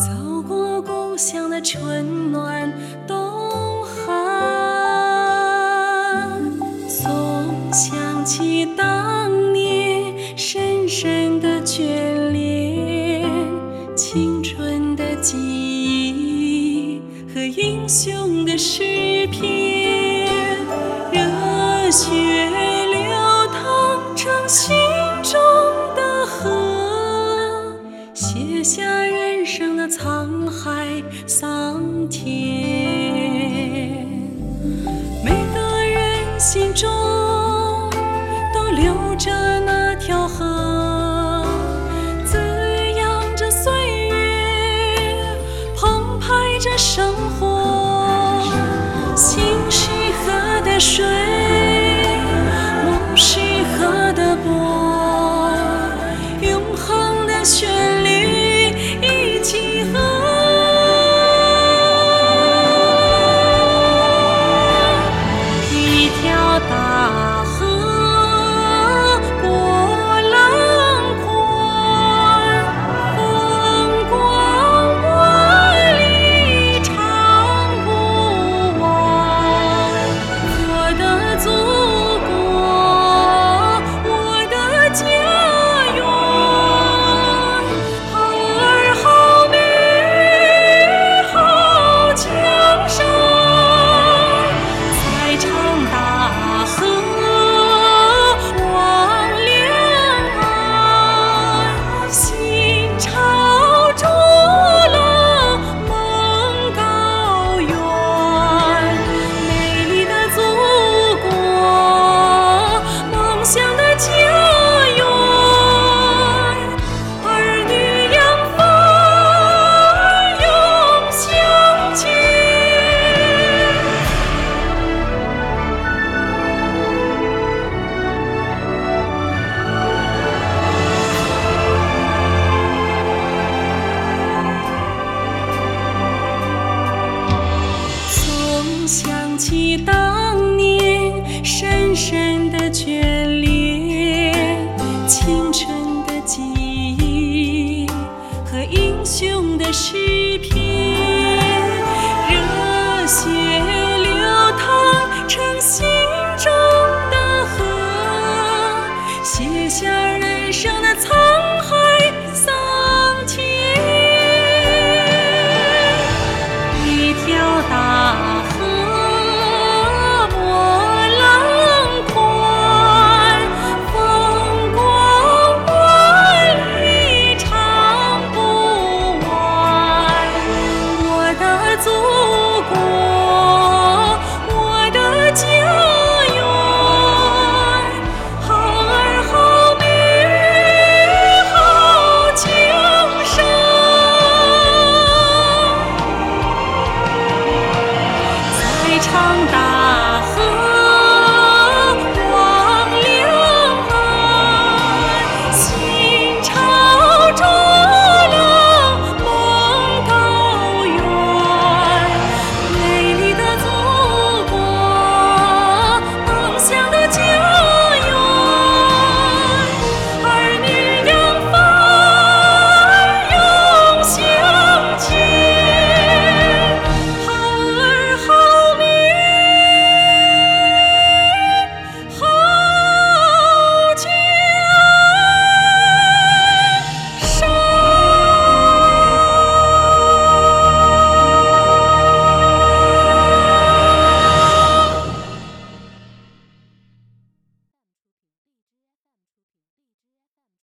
走过故乡的春暖冬寒，总想起当年深深的眷恋，青春的记忆和英雄的诗篇，热血流淌成心中。都流着那条河，滋养着岁月，澎湃着生活。心是河的水，起当年深深的眷恋青春的记忆和英雄的诗篇热血流淌成心中的河写下